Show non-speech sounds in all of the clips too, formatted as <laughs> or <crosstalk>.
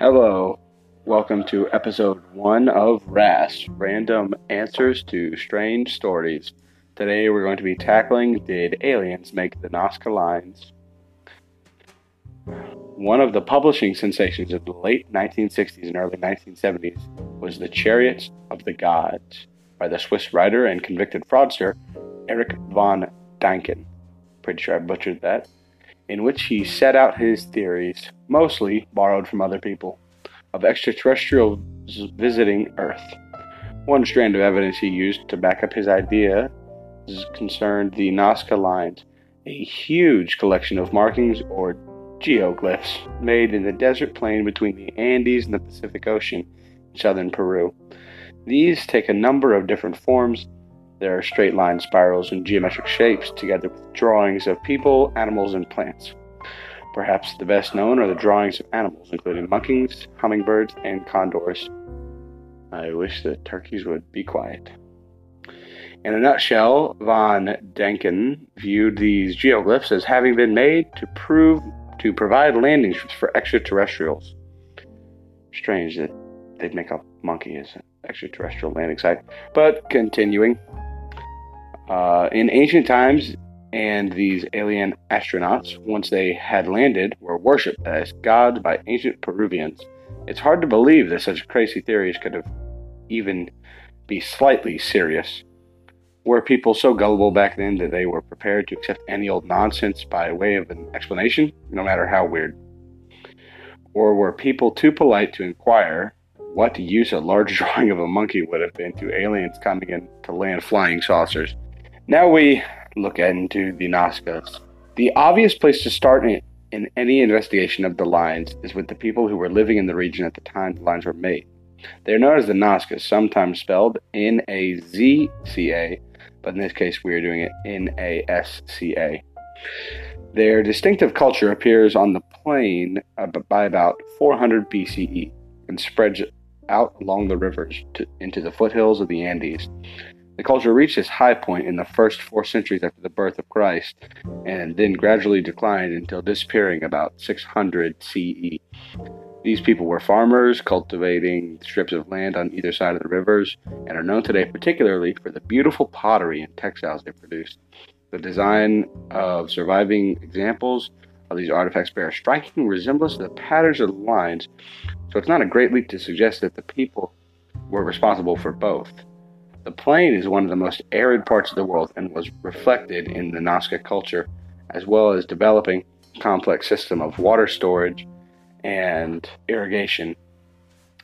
Hello, welcome to episode one of RAS Random Answers to Strange Stories. Today we're going to be tackling Did Aliens Make the Nazca Lines? One of the publishing sensations of the late 1960s and early 1970s was The Chariots of the Gods by the Swiss writer and convicted fraudster Erich von Däniken. Pretty sure I butchered that in which he set out his theories, mostly borrowed from other people, of extraterrestrials visiting Earth. One strand of evidence he used to back up his idea concerned the Nazca Lines, a huge collection of markings or geoglyphs made in the desert plain between the Andes and the Pacific Ocean in southern Peru. These take a number of different forms there are straight line spirals and geometric shapes, together with drawings of people, animals, and plants. Perhaps the best known are the drawings of animals, including monkeys, hummingbirds, and condors. I wish the turkeys would be quiet. In a nutshell, von Däniken viewed these geoglyphs as having been made to prove to provide landing strips for extraterrestrials. Strange that they'd make a monkey as an extraterrestrial landing site. But continuing, uh, in ancient times, and these alien astronauts, once they had landed, were worshipped as gods by ancient Peruvians. It's hard to believe that such crazy theories could have even be slightly serious. Were people so gullible back then that they were prepared to accept any old nonsense by way of an explanation, no matter how weird? Or were people too polite to inquire what use a large <laughs> drawing of a monkey would have been to aliens coming in to land flying saucers? Now we look into the Nazcas. The obvious place to start in, in any investigation of the lines is with the people who were living in the region at the time the lines were made. They are known as the Nazca, sometimes spelled N A Z C A, but in this case we are doing it N A S C A. Their distinctive culture appears on the plain uh, by about 400 BCE and spreads out along the rivers to, into the foothills of the Andes. The culture reached its high point in the first four centuries after the birth of Christ, and then gradually declined until disappearing about 600 CE. These people were farmers cultivating strips of land on either side of the rivers and are known today particularly for the beautiful pottery and textiles they produced. The design of surviving examples of these artifacts bear a striking resemblance to the patterns of the lines, so it's not a great leap to suggest that the people were responsible for both. The plain is one of the most arid parts of the world and was reflected in the Nazca culture, as well as developing a complex system of water storage and irrigation.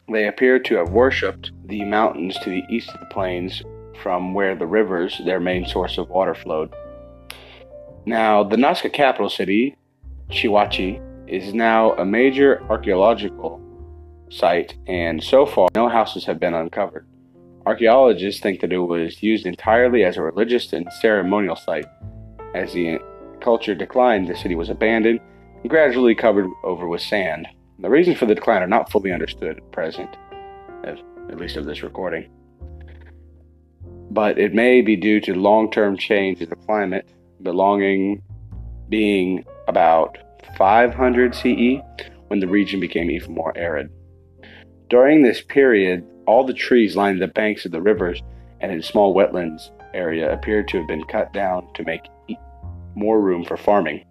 They appear to have worshipped the mountains to the east of the plains from where the rivers, their main source of water, flowed. Now, the Nazca capital city, Cahuachi, is now a major archaeological site, and so far, no houses have been uncovered. Archaeologists think that it was used entirely as a religious and ceremonial site. As the culture declined, the city was abandoned and gradually covered over with sand. The reasons for the decline are not fully understood at present, at least of this recording. But it may be due to long term change in the climate, belonging being about 500 CE when the region became even more arid. During this period, all the trees lining the banks of the rivers and in small wetlands area appeared to have been cut down to make more room for farming.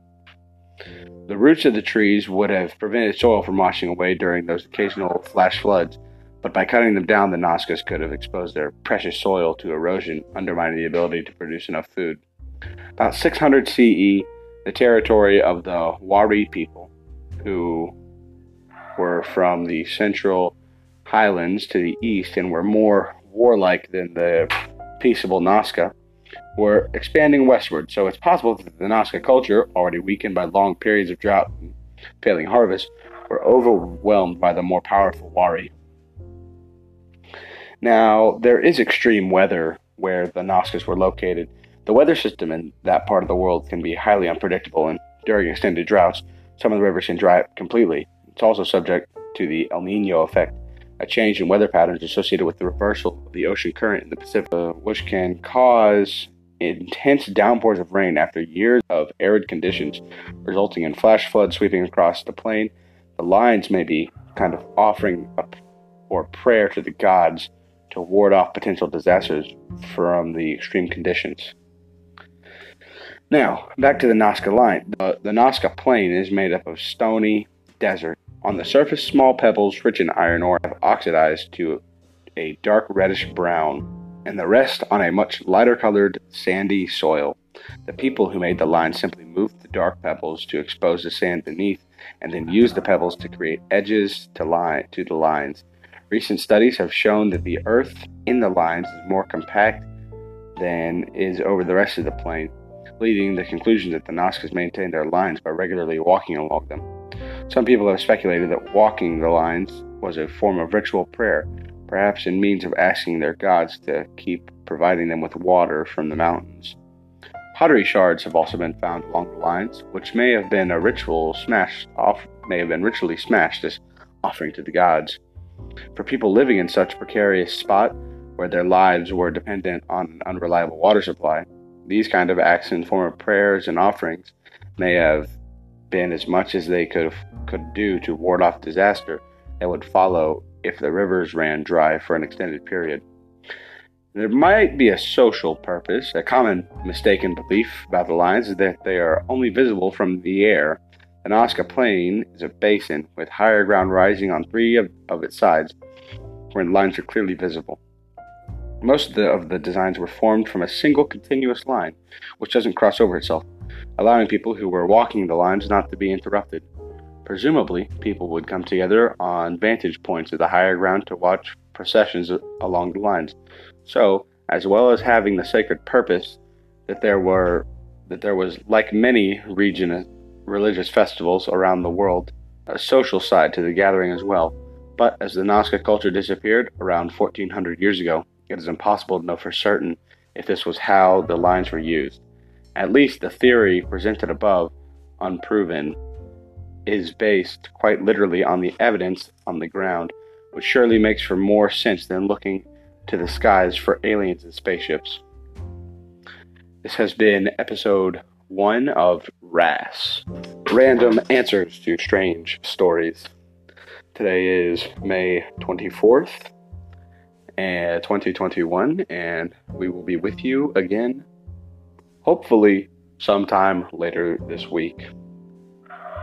The roots of the trees would have prevented soil from washing away during those occasional flash floods, but by cutting them down, the Nazcas could have exposed their precious soil to erosion, undermining the ability to produce enough food. About 600 CE, the territory of the Wari people, who were from the central highlands to the east and were more warlike than the peaceable Nazca, were expanding westward. So it's possible that the Nazca culture, already weakened by long periods of drought and failing harvest, were overwhelmed by the more powerful Wari. Now, there is extreme weather where the Nazcas were located. The weather system in that part of the world can be highly unpredictable, and during extended droughts, some of the rivers can dry up completely. It's also subject to the El Nino effect, a change in weather patterns associated with the reversal of the ocean current in the Pacific, which can cause intense downpours of rain after years of arid conditions, resulting in flash floods sweeping across the plain. The lines may be kind of offering a or prayer to the gods to ward off potential disasters from the extreme conditions. Now, back to the Nazca Line. The, the Nazca Plain is made up of stony desert. On the surface, small pebbles rich in iron ore have oxidized to a dark reddish brown, and the rest on a much lighter colored sandy soil. The people who made the line simply moved the dark pebbles to expose the sand beneath, and then used the pebbles to create edges to line to the lines. Recent studies have shown that the earth in the lines is more compact than is over the rest of the plain, leading the conclusion that the Nazcas maintain their lines by regularly walking along them. Some people have speculated that walking the lines was a form of ritual prayer, perhaps in means of asking their gods to keep providing them with water from the mountains. Pottery shards have also been found along the lines, which may have been a ritual smashed off may have been ritually smashed as offering to the gods. For people living in such precarious spot where their lives were dependent on an unreliable water supply, these kind of acts in form of prayers and offerings may have been as much as they could could do to ward off disaster that would follow if the rivers ran dry for an extended period. There might be a social purpose. A common mistaken belief about the lines is that they are only visible from the air the Nazca Plain is a basin with higher ground rising on three of, of its sides, where the lines are clearly visible. Most of the, of the designs were formed from a single continuous line, which doesn't cross over itself, allowing people who were walking the lines not to be interrupted. Presumably, people would come together on vantage points of the higher ground to watch processions along the lines. So, as well as having the sacred purpose that there were that there was like many region religious festivals around the world, a social side to the gathering as well. But as the Nazca culture disappeared around 1400 years ago, it is impossible to know for certain if this was how the lines were used. At least the theory presented above, unproven, is based quite literally on the evidence on the ground, which surely makes for more sense than looking to the skies for aliens and spaceships. This has been episode one of RAS Random Answers to Strange Stories. Today is May 24th, and eh, 2021, and we will be with you again, hopefully, sometime later this week.